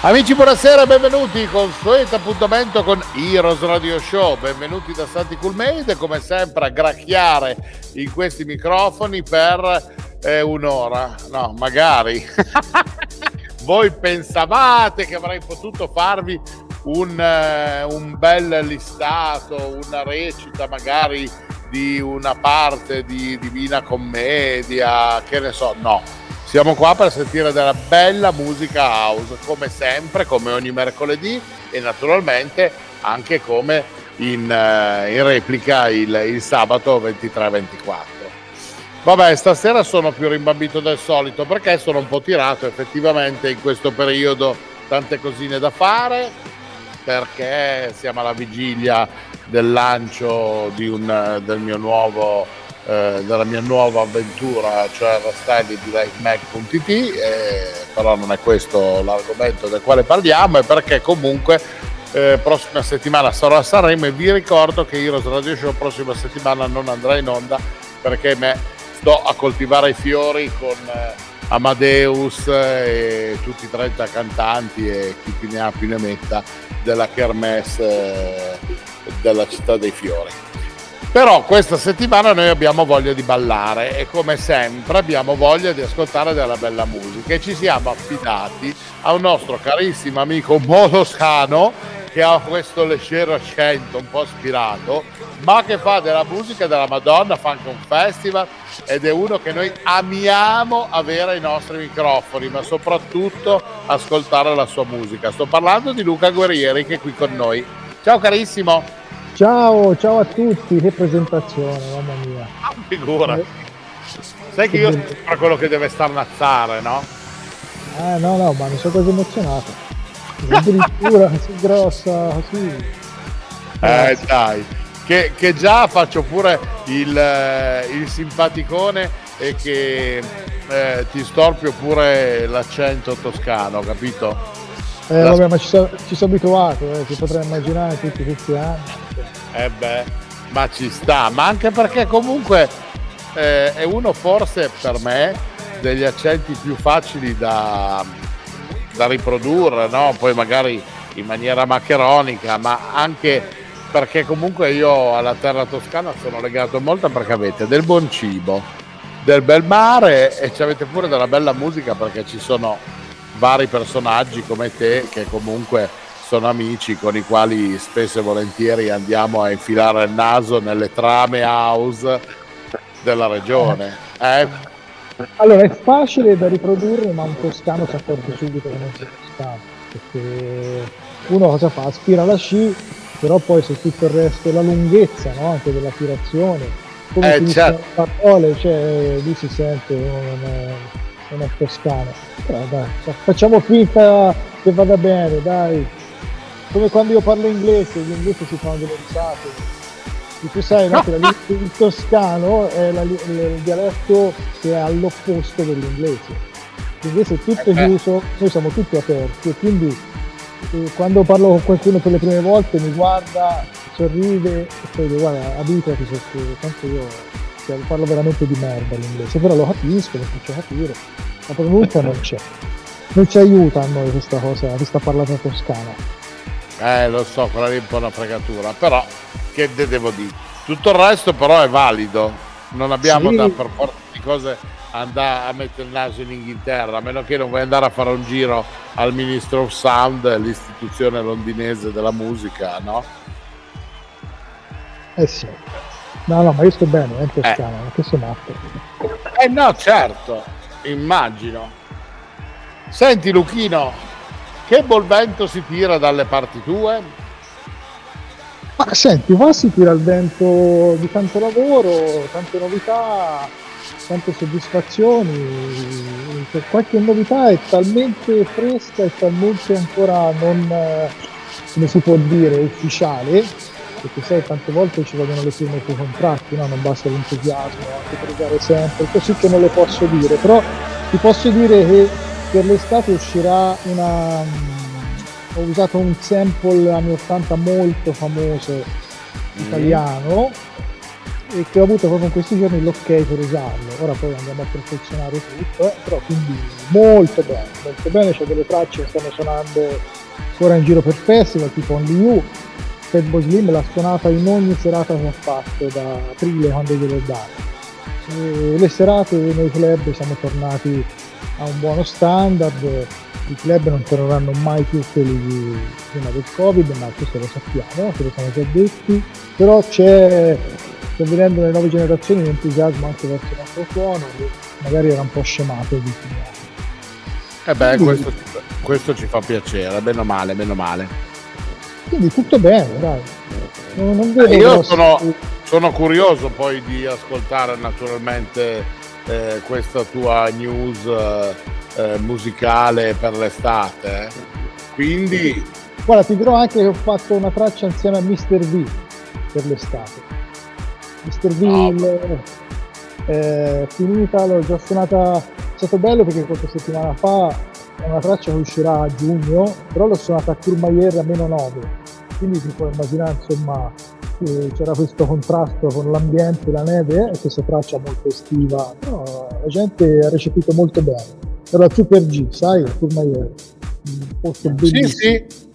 Amici, buonasera, benvenuti. Consueto appuntamento con Heroes Radio Show. Benvenuti da Santi Coolmade, come sempre a gracchiare in questi microfoni per eh, un'ora. No, magari. Voi pensavate che avrei potuto farvi un, uh, un bel listato, una recita magari di una parte di Divina Commedia, che ne so, no siamo qua per sentire della bella musica house, come sempre, come ogni mercoledì e naturalmente anche come in, uh, in replica il, il sabato 23-24. Vabbè, stasera sono più rimbambito del solito perché sono un po' tirato effettivamente in questo periodo, tante cosine da fare, perché siamo alla vigilia del lancio un, del mio nuovo eh, della mia nuova avventura, cioè Rastelli di LifeMac.it, eh, però non è questo l'argomento del quale parliamo, è perché comunque eh, prossima settimana sarò a Sanremo e vi ricordo che Heroes Radio Show prossima settimana non andrà in onda perché me sto a coltivare i fiori con eh, Amadeus e tutti i 30 cantanti e chi più ne ha più ne metta della Kermesse eh, della città dei fiori. Però questa settimana noi abbiamo voglia di ballare e come sempre abbiamo voglia di ascoltare della bella musica e ci siamo affidati a un nostro carissimo amico Moloscano che ha questo leggero accento un po' ispirato ma che fa della musica della Madonna Funk un Festival ed è uno che noi amiamo avere ai nostri microfoni ma soprattutto ascoltare la sua musica. Sto parlando di Luca Guerrieri che è qui con noi. Ciao carissimo! Ciao, ciao a tutti, che presentazione, mamma mia. Ah, figura. Eh, Sai che io sono sempre quello che deve starnazzare, no? Eh no, no, ma mi sono quasi emozionato. Addirittura così grossa, così. Eh dai, che, che, già faccio pure il, eh, il simpaticone e che eh, ti storpio pure l'accento toscano, capito? Eh La... vabbè, ma ci sono, ci sono abituato, eh, ti potrei immaginare tutti questi anni. Eh beh, ma ci sta, ma anche perché comunque eh, è uno forse per me degli accenti più facili da, da riprodurre, no? Poi magari in maniera maccheronica, ma anche perché comunque io alla terra toscana sono legato molto perché avete del buon cibo, del bel mare e ci avete pure della bella musica perché ci sono vari personaggi come te che comunque sono amici con i quali spesso e volentieri andiamo a infilare il naso nelle trame house della regione. Eh? Allora è facile da riprodurre, ma un toscano si accorge subito che non sei toscano, perché uno cosa fa? Aspira la sci, però poi se tutto il resto, la lunghezza no? anche della tirazione, come eh, certo. le parole, cioè lì si sente non è, non è toscano. Però dai, facciamo finta che vada bene, dai come quando io parlo inglese, gli inglesi si fanno delle risate. E tu sai no, che la, il toscano è la, il dialetto che è all'opposto dell'inglese. L'inglese è tutto eh, chiuso, noi siamo tutti aperti e quindi eh, quando parlo con qualcuno per le prime volte mi guarda, sorride e poi dice guarda abituati perché tanto io cioè, parlo veramente di merda l'inglese, però lo capisco, lo faccio capire, la pronuncia non c'è. Non ci aiuta a noi questa cosa, questa parlata toscana. Eh, lo so, quella lì è un po' una fregatura, però che devo dire? Tutto il resto però è valido, non abbiamo sì. da per forza di cose andare a mettere il naso in Inghilterra, a meno che non vuoi andare a fare un giro al Ministro of Sound, l'istituzione londinese della musica, no? Eh sì. No, no, ma io sto bene, è in Toscana, eh. che sei matto. Eh no, certo, immagino. Senti Luchino, che bel vento si tira dalle parti tue? Ma senti, qua si tira il vento di tanto lavoro, tante novità, tante soddisfazioni. Qualche novità è talmente fresca e talmente ancora non, come si può dire, ufficiale, perché sai tante volte ci vogliono le firme sui contratti, no? non basta l'entusiasmo, anche per usare sempre, così che non le posso dire, però ti posso dire che per l'estate uscirà una... ho usato un sample anni 80 molto famoso italiano e che ho avuto proprio in questi giorni l'ok per usarlo. Ora poi andiamo a perfezionare tutto, eh? però quindi molto bene, molto bene, c'è delle tracce che stanno suonando ora in giro per festival, tipo Only You, Fatboy Slim l'ha suonata in ogni serata che ha fatto da aprile quando glielo dato. E le serate nei club siamo tornati a un buono standard, i club non torneranno mai più quelli di prima del Covid, ma questo lo sappiamo, ce lo siamo già detti, però c'è, sta venendo nelle nuove generazioni un entusiasmo anche verso il nostro suono che magari era un po' scemato negli ultimi anni. Eh beh, questo, questo, ci fa piacere, meno male, meno male. Quindi tutto bene, dai. Non, non vedo eh, io sono, sono, curioso poi di ascoltare naturalmente eh, questa tua news eh, musicale per l'estate. Eh. Quindi... Guarda, ti dirò anche che ho fatto una traccia insieme a Mr. V per l'estate. Mr. V oh. è finita, l'ho già suonata, è stato bello perché qualche settimana fa è una traccia che uscirà a giugno, però l'ho suonata a Courmayeur a meno 9, quindi ti puoi immaginare insomma c'era questo contrasto con l'ambiente, la neve e questa traccia molto estiva, no, la gente ha recepito molto bene. Era Super G, sai, Courmayeur, un posto bellissimo. Sì, sì.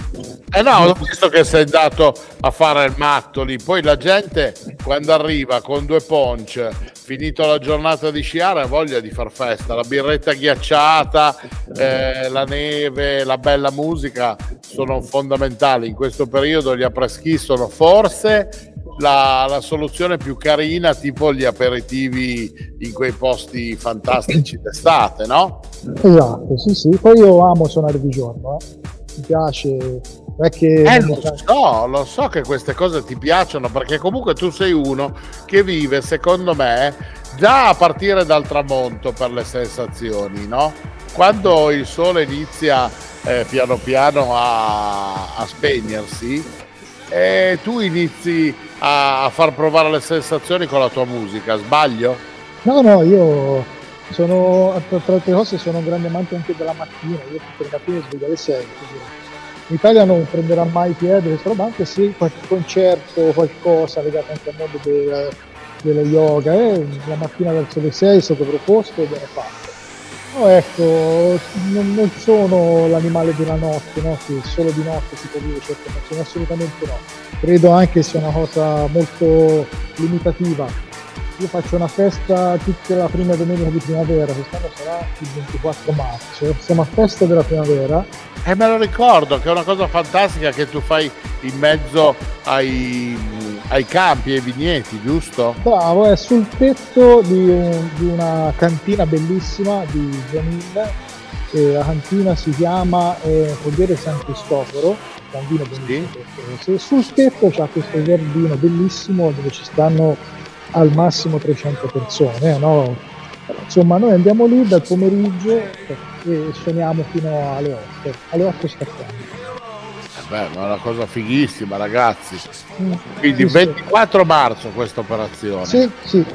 Eh no, ho visto che sei andato a fare il matto lì, poi la gente quando arriva con due ponce, finito la giornata di sciare, ha voglia di far festa, la birretta ghiacciata, eh, la neve, la bella musica sono fondamentali in questo periodo, gli appreschi sono forse la, la, soluzione più carina, tipo gli aperitivi in quei posti fantastici d'estate, no? Esatto, sì, sì. Poi io amo suonare di giorno, eh. Mi piace. è che eh, lo so, lo so che queste cose ti piacciono perché comunque tu sei uno che vive, secondo me, già a partire dal tramonto per le sensazioni, no? Quando il sole inizia eh, piano piano a, a spegnersi, e tu inizi a, a, far provare le sensazioni con la tua musica, sbaglio? No, no, io sono, tra altre cose, sono un grande amante anche della mattina, io le mattine sveglio alle 6. In Italia non prenderà mai piede questa roba, anche se qualche concerto, qualcosa legato anche al mondo del, dello yoga, eh, la mattina verso le 6 è stato proposto e viene fatto No, ecco, non, non, sono l'animale della notte, no? che solo di notte si può dire certe canzoni, assolutamente no. Credo anche sia una cosa molto limitativa. Io faccio una festa tutta la prima domenica di primavera, quest'anno sarà il 24 marzo, siamo a festa della primavera. E me lo ricordo, che è una cosa fantastica che tu fai in mezzo ai ai campi, ai vigneti, giusto? Bravo, è sul tetto di, di una cantina bellissima di. Eh, la cantina si chiama eh, San Cristoforo, bellissimo. Sì. Sul tetto c'è questo giardino bellissimo dove ci stanno al massimo 300 persone. No? Insomma, noi andiamo lì dal pomeriggio e suoniamo fino alle 8. Alle 8 stacchiamo. Beh, ma è una cosa fighissima, ragazzi. Quindi 24 marzo questa operazione. Sì, sì.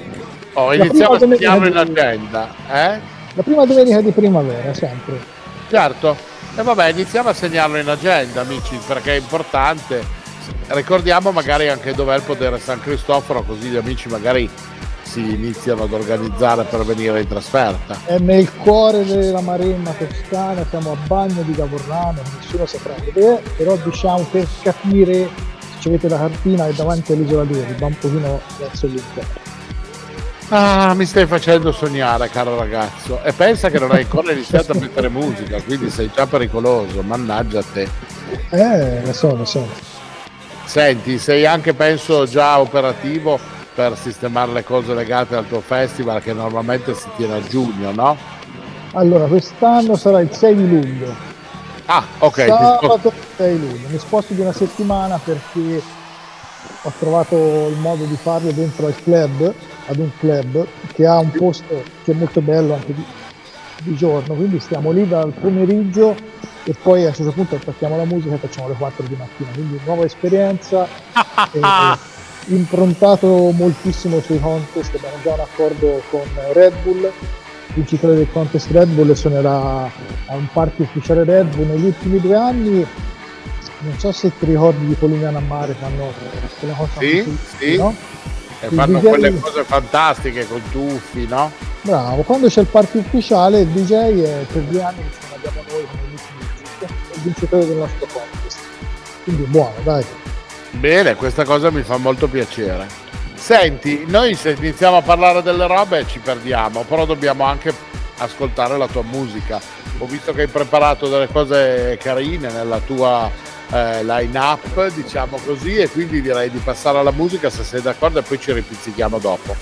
Oh, iniziamo a segnarlo in agenda. Eh? La prima domenica di primavera, sempre. Certo. E vabbè, iniziamo a segnarlo in agenda, amici, perché è importante. Ricordiamo magari anche dov'è il podere San Cristoforo, così gli amici magari si iniziano ad organizzare per venire in trasferta. È nel cuore della Maremma toscana, siamo a Bagno di Cavorrano, nessuno saprà vedere, però diciamo per capire, se avete la cartina è davanti all'isola di va un pochino verso l'interno. Ah, mi stai facendo sognare, caro ragazzo. E pensa che non hai ancora iniziato a mettere musica, quindi sei già pericoloso. Mannaggia a te. Eh, lo so, lo so. Senti, sei anche, penso, già operativo per sistemare le cose legate al tuo festival che normalmente si tiene a giugno, no? Allora, quest'anno sarà il 6 di luglio. Ah, ok. Sabato 6 luglio. Mi sposto di una settimana perché ho trovato il modo di farlo dentro al club, ad un club che ha un posto che è molto bello anche di, di giorno, quindi stiamo lì dal pomeriggio e poi a un certo punto attacchiamo la musica e facciamo le 4 di mattina, quindi nuova esperienza, eh, improntato moltissimo sui contest, abbiamo già un accordo con Red Bull, vincitore del contest Red Bull suonerà a un party ufficiale Red Bull negli ultimi due anni, non so se ti ricordi di Polignano a Mare, fanno quella cosa sì, così, sì. no? E fanno DJ... quelle cose fantastiche con tuffi, no? Bravo, quando c'è il party ufficiale il DJ è per due anni che abbiamo noi come il vincitore del nostro contest. Quindi buono, dai. Bene, questa cosa mi fa molto piacere. Senti, noi se iniziamo a parlare delle robe ci perdiamo, però dobbiamo anche ascoltare la tua musica. Ho visto che hai preparato delle cose carine nella tua eh, line up, diciamo così, e quindi direi di passare alla musica se sei d'accordo e poi ci ripizzichiamo dopo.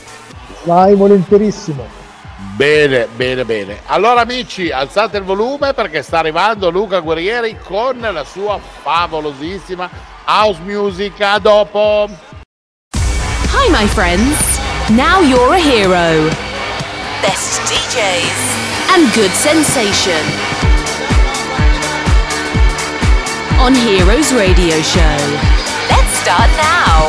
Vai, volentierissimo. Bene, bene, bene. Allora amici, alzate il volume perché sta arrivando Luca Guerrieri con la sua favolosissima house music. A dopo. Hi my friends. Now you're a hero. Best DJs and good sensation. On Heroes Radio Show. Let's start now.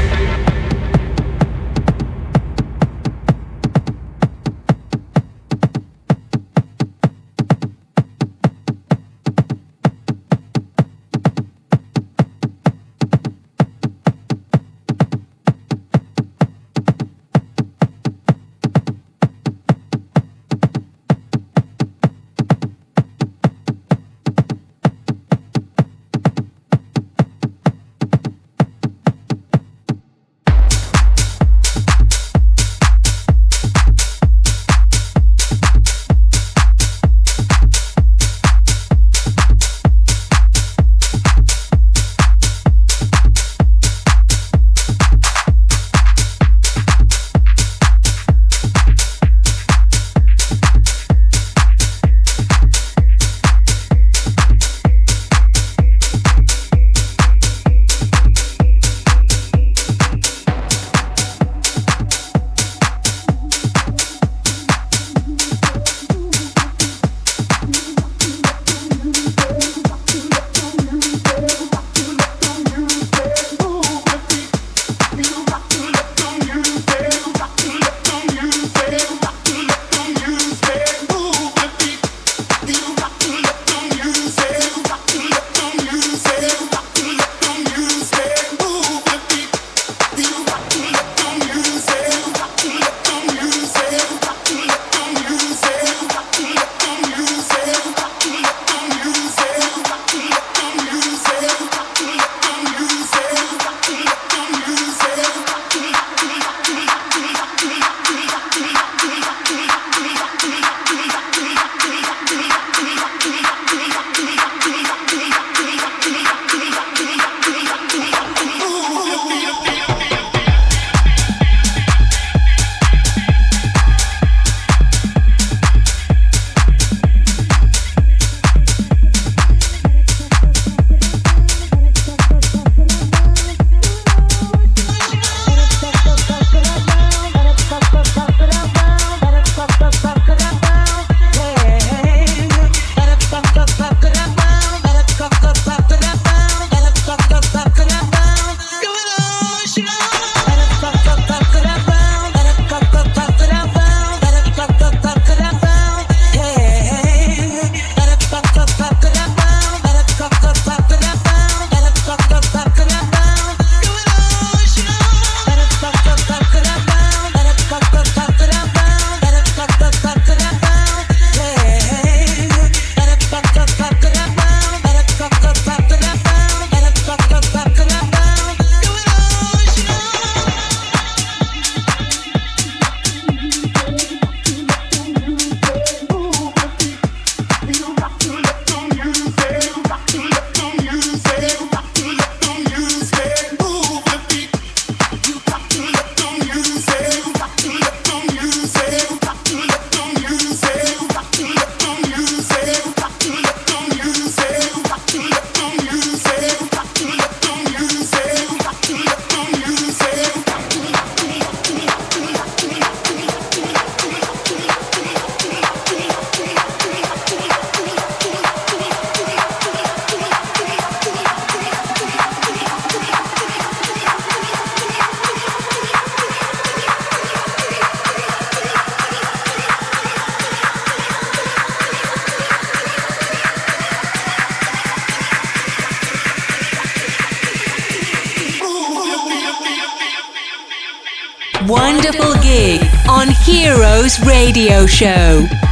Radio Show.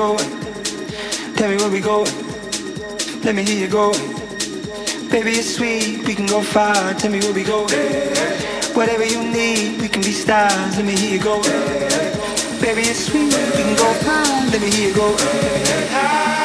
Tell me where we go. Let me hear you go. Baby, it's sweet, we can go far. Tell me where we go. Whatever you need, we can be stars. Let me hear you go. Baby, it's sweet, we can go far. Let me hear you go.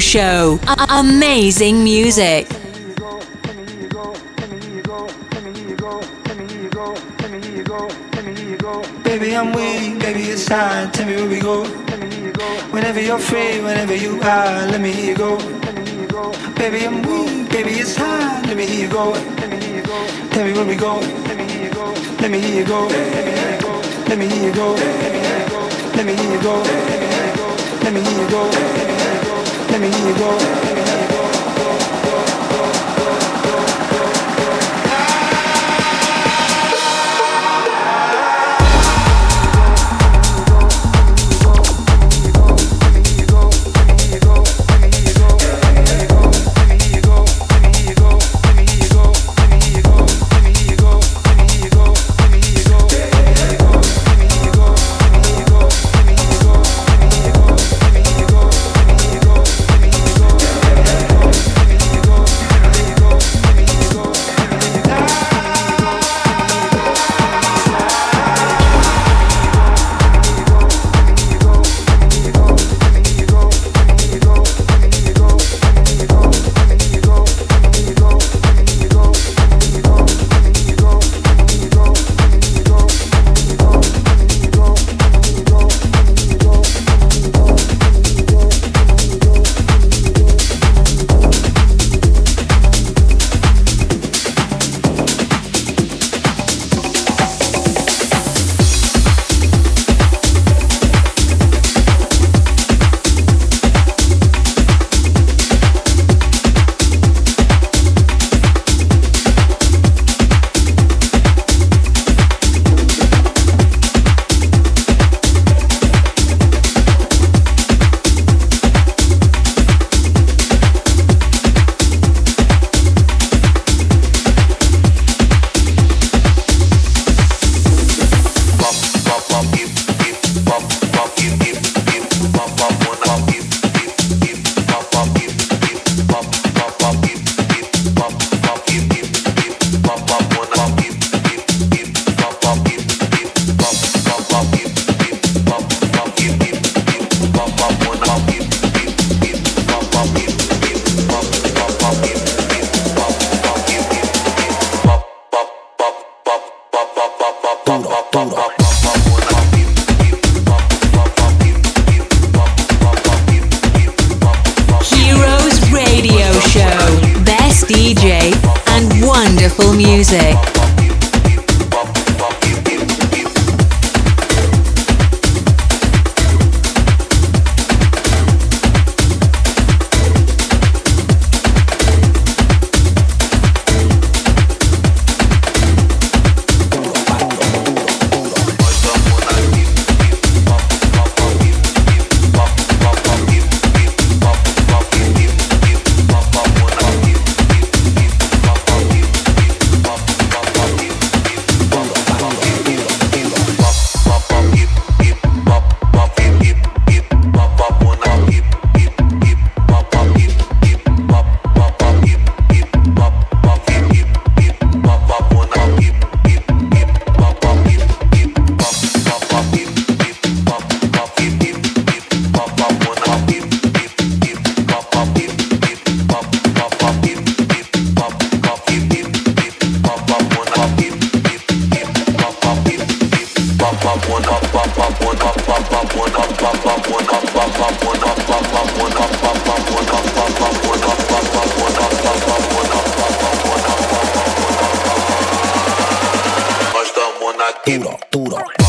Show. A- amazing music. Baby, I'm weak, baby, it's time. Tell me where we go. Whenever you're free, whenever you are, let me hear you go. Baby, I'm weak, baby, it's time. Let me hear you go. Tell me where we go. Let me hear you go. Let me hear you go. Let me hear you go. Let me hear you go. Let me hear you go. Let me you go. duro, duro.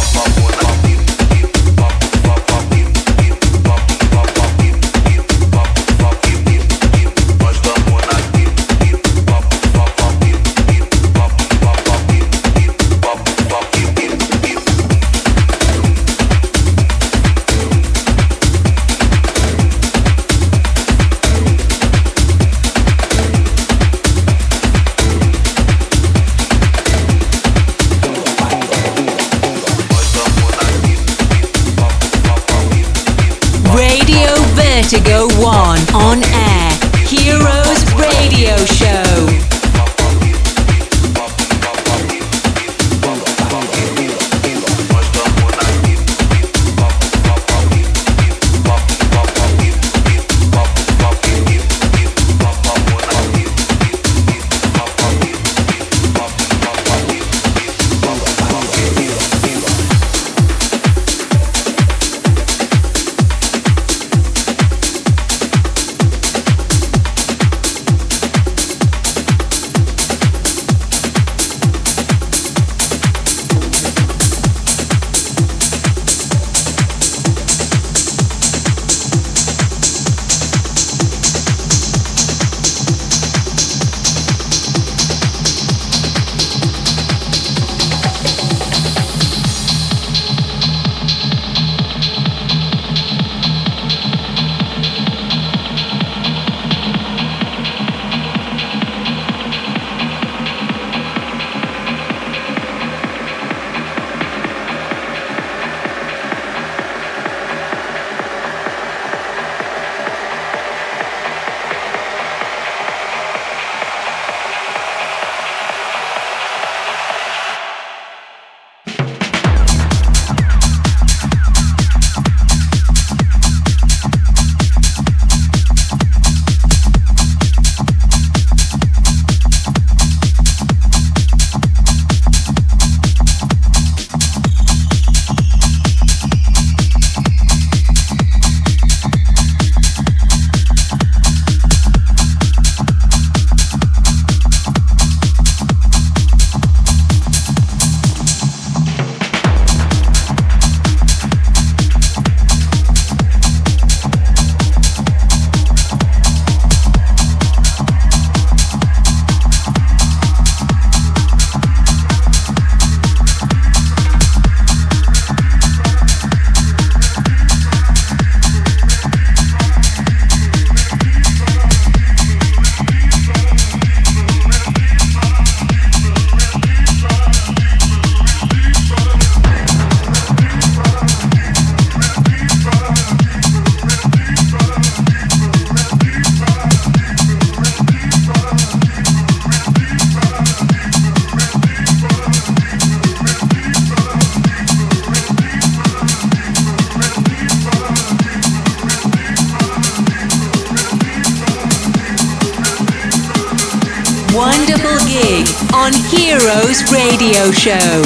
Show.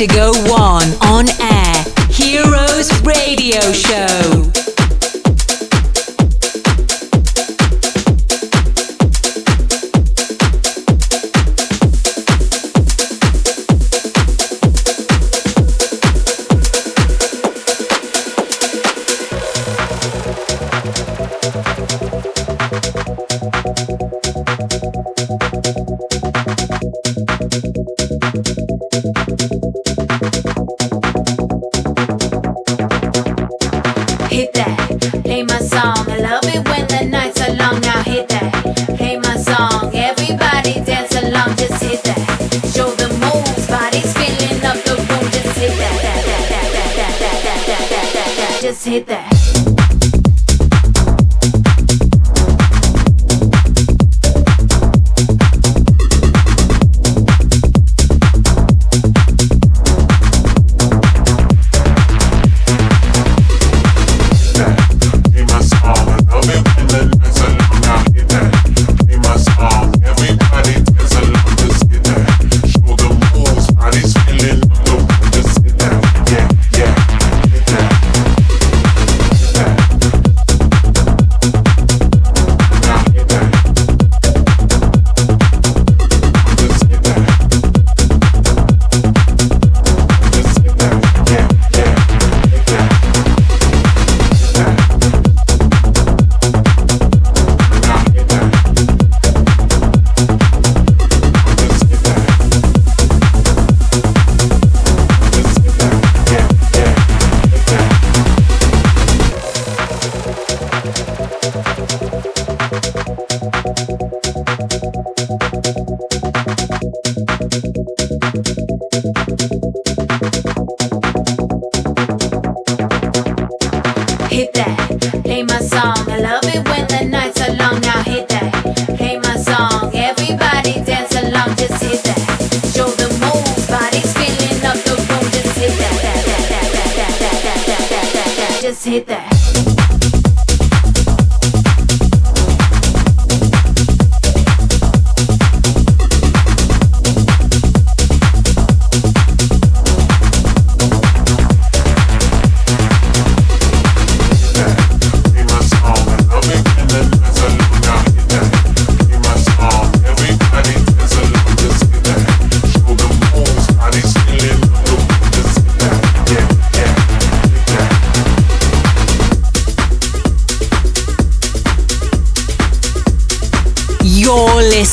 Vertigo 1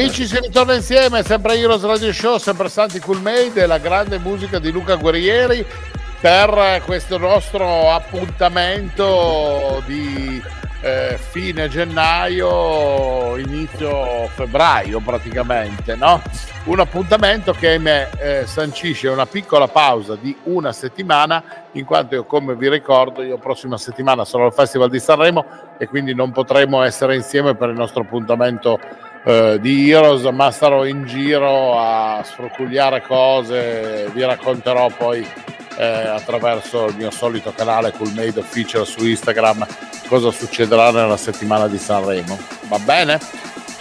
Amici, si ritorna insieme, sempre Heroes Radio Show, sempre Santi Cool Made e la grande musica di Luca Guerrieri per questo nostro appuntamento di eh, fine gennaio, inizio febbraio praticamente, no? Un appuntamento che me eh, sancisce una piccola pausa di una settimana, in quanto io come vi ricordo, io prossima settimana sarò al Festival di Sanremo e quindi non potremo essere insieme per il nostro appuntamento eh, di Heroes, ma sarò in giro a sfrucugliare cose, vi racconterò poi eh, attraverso il mio solito canale Cool Made Official su Instagram cosa succederà nella settimana di Sanremo. Va bene?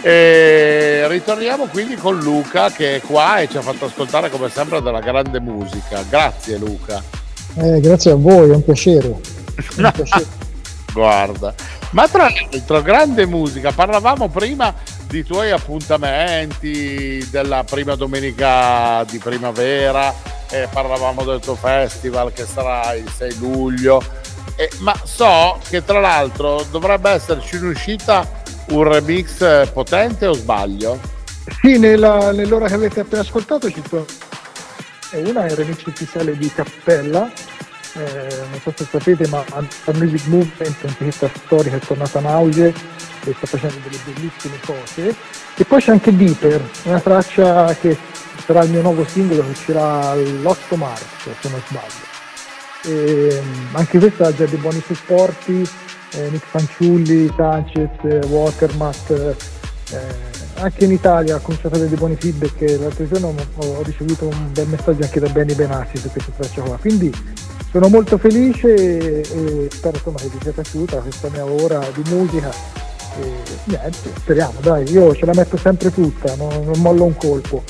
E ritorniamo quindi con Luca che è qua e ci ha fatto ascoltare come sempre della grande musica. Grazie Luca. Eh, grazie a voi, è un piacere. È un piacere. Guarda, ma tra l'altro grande musica, parlavamo prima di tuoi appuntamenti della prima domenica di primavera, eh, parlavamo del tuo festival che sarà il 6 luglio, eh, ma so che tra l'altro dovrebbe esserci in uscita un remix potente o sbaglio? Sì, nella, nell'ora che avete appena ascoltato ci sono una è il remix ufficiale di Cappella. Eh, non so se sapete ma la Music Movement un'attività storica è tornata in auge e sta facendo delle bellissime cose. E poi c'è anche Deeper una traccia che sarà il mio nuovo singolo che uscirà l'8 marzo se non sbaglio. E, anche questa ha già dei buoni supporti eh, Nick Fanciulli, Sanchez, eh, Watermat eh, anche in Italia ha cominciato a avere dei buoni feedback l'altro giorno ho ricevuto un bel messaggio anche da Benny Benassi su questa traccia qua. Quindi sono molto felice e, e spero insomma, che vi sia piaciuta questa mia ora di musica e niente, speriamo dai, io ce la metto sempre tutta, non, non mollo un colpo.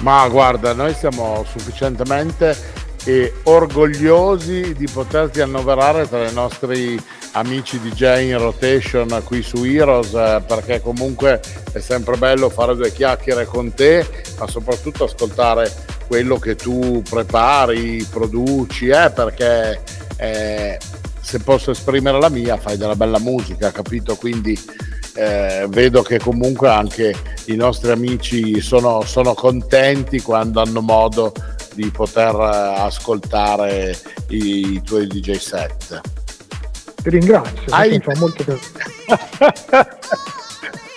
Ma guarda, noi siamo sufficientemente eh, orgogliosi di poterti annoverare tra i nostri amici DJ in rotation qui su Heroes eh, perché comunque è sempre bello fare due chiacchiere con te ma soprattutto ascoltare quello che tu prepari, produci eh, perché eh, se posso esprimere la mia fai della bella musica capito quindi eh, vedo che comunque anche i nostri amici sono, sono contenti quando hanno modo di poter ascoltare i, i tuoi DJ set. Ti ringrazio, Hai... mi fa molto piacere.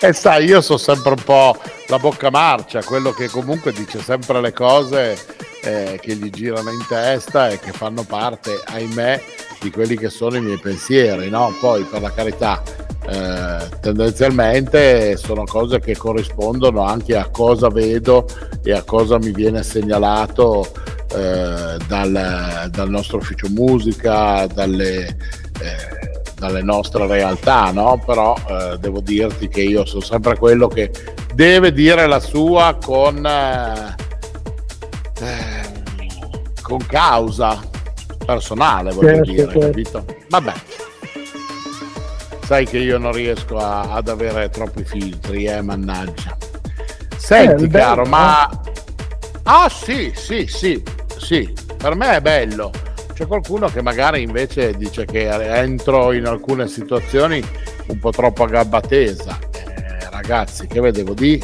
e sai, io sono sempre un po' la bocca marcia, quello che comunque dice sempre le cose eh, che gli girano in testa e che fanno parte, ahimè, di quelli che sono i miei pensieri, no? Poi per la carità, eh, tendenzialmente sono cose che corrispondono anche a cosa vedo e a cosa mi viene segnalato eh, dal, dal, nostro ufficio musica, dalle, eh, dalle nostre realtà, no? però eh, devo dirti che io sono sempre quello che deve dire la sua con, eh, con causa personale, voglio certo, dire, certo. capito? Vabbè. Sai che io non riesco a, ad avere troppi filtri, eh, mannaggia. Senti, eh, caro, bello, ma... Eh? Ah, sì, sì, sì, sì, per me è bello. C'è qualcuno che magari invece dice che entro in alcune situazioni un po' troppo a gabba tesa. Eh, ragazzi, che vedevo di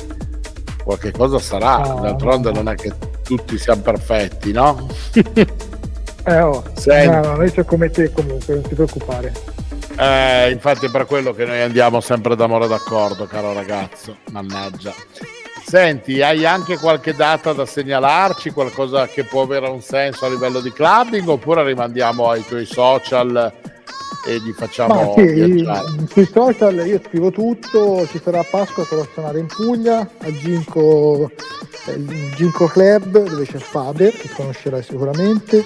qualche cosa sarà. Oh, D'altronde non è che tutti siamo perfetti, no? eh, oh. No, no, noi c'è come te comunque, non ti preoccupare. Eh, infatti è per quello che noi andiamo sempre d'amore d'accordo, caro ragazzo. Mannaggia. Senti, hai anche qualche data da segnalarci, qualcosa che può avere un senso a livello di clubbing oppure rimandiamo ai tuoi social e gli facciamo Ma sì, sui social io scrivo tutto, ci sarà Pasqua sarò suonare in Puglia, a Ginco, eh, Ginco Club dove c'è Faber, che conoscerai sicuramente.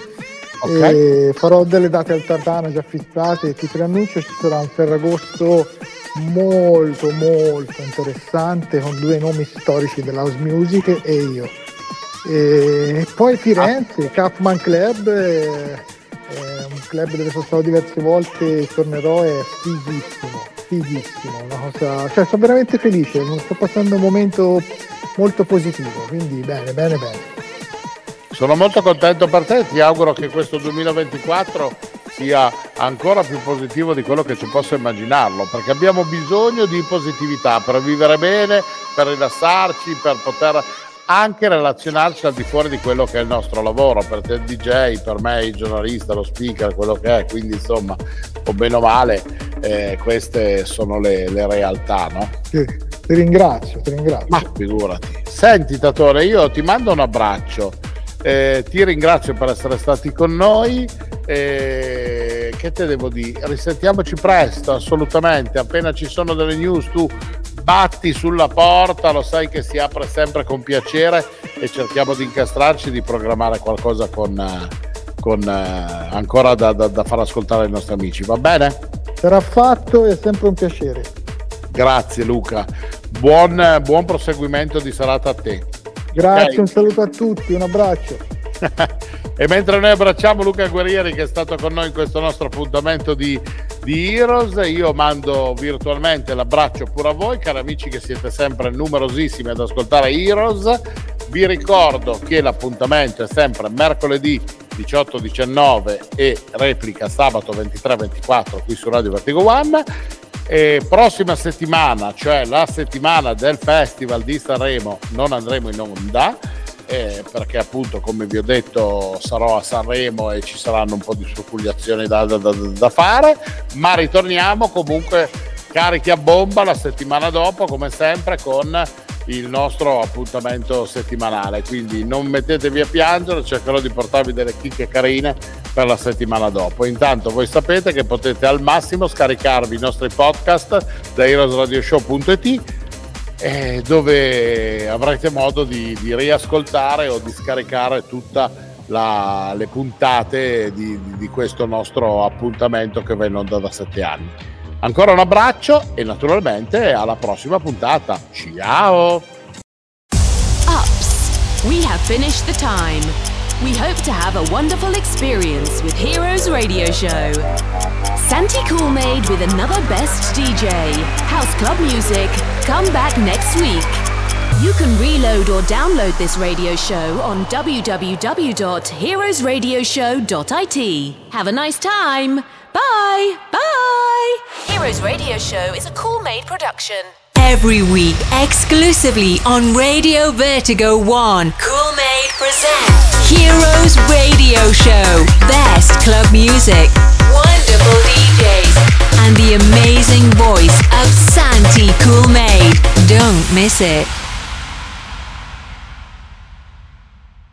Okay. farò delle date al Tartano già fissate, ti preannuncio ci sarà un Ferragosto molto molto interessante con due nomi storici dell'house music e io. E poi Firenze, ah. Capman Club, è, un club dove sono stato diverse volte, tornerò, è fighissimo, fighissimo, una cosa, cioè sono veramente felice, sto passando un momento molto positivo, quindi bene, bene, bene. Sono molto contento per te, ti auguro che questo 2024 sia ancora più positivo di quello che ci possa immaginarlo, perché abbiamo bisogno di positività per vivere bene, per rilassarci, per poter anche relazionarci al di fuori di quello che è il nostro lavoro, per te il DJ, per me il giornalista, lo speaker, quello che è, quindi insomma, o bene o male, eh, queste sono le, le realtà, no? Sì, ti ringrazio, ti ringrazio. Ma figurati. Senti Tatore, io ti mando un abbraccio, eh, ti ringrazio per essere stati con noi. Eh, che te devo dire? Risentiamoci presto, assolutamente. Appena ci sono delle news, tu batti sulla porta, lo sai che si apre sempre con piacere e cerchiamo di incastrarci, di programmare qualcosa con, con uh, ancora da, da, da, far ascoltare ai nostri amici, va bene? Sarà fatto, è sempre un piacere. Grazie Luca, buon, buon proseguimento di serata a te. Grazie, okay. un saluto a tutti, un abbraccio. e mentre noi abbracciamo Luca Guerrieri che è stato con noi in questo nostro appuntamento di, di Heroes, io mando virtualmente l'abbraccio pure a voi, cari amici che siete sempre numerosissimi ad ascoltare Heroes. Vi ricordo che l'appuntamento è sempre mercoledì 18-19 e replica sabato 23-24 qui su Radio Vertigo One. E prossima settimana, cioè la settimana del Festival di Sanremo, non andremo in onda eh, perché appunto come vi ho detto sarò a Sanremo e ci saranno un po' di circolazioni da, da, da, da fare, ma ritorniamo comunque carichi a bomba la settimana dopo come sempre con il nostro appuntamento settimanale quindi non mettetevi a piangere cercherò di portarvi delle chicche carine per la settimana dopo intanto voi sapete che potete al massimo scaricarvi i nostri podcast da heroesradioshow.it eh, dove avrete modo di, di, riascoltare o di scaricare tutte le puntate di, di, questo nostro appuntamento che va in onda da sette anni. Ancora un abbraccio e naturalmente alla prossima puntata. Ciao! Ups, we have finished the time. We hope to have a wonderful experience with Heroes Radio Show. Santi Coolmade with another Best DJ. House Club Music. Come back next week. You can reload or download this radio show on www.heroesradioshow.it. Have a nice time. Bye. Bye. Heroes Radio Show is a Coolmade production. Every week, exclusively on Radio Vertigo 1, Coolmade presents Heroes Radio Show. Best club music, wonderful DJs, and the amazing voice of Santi Coolmade. Don't miss it.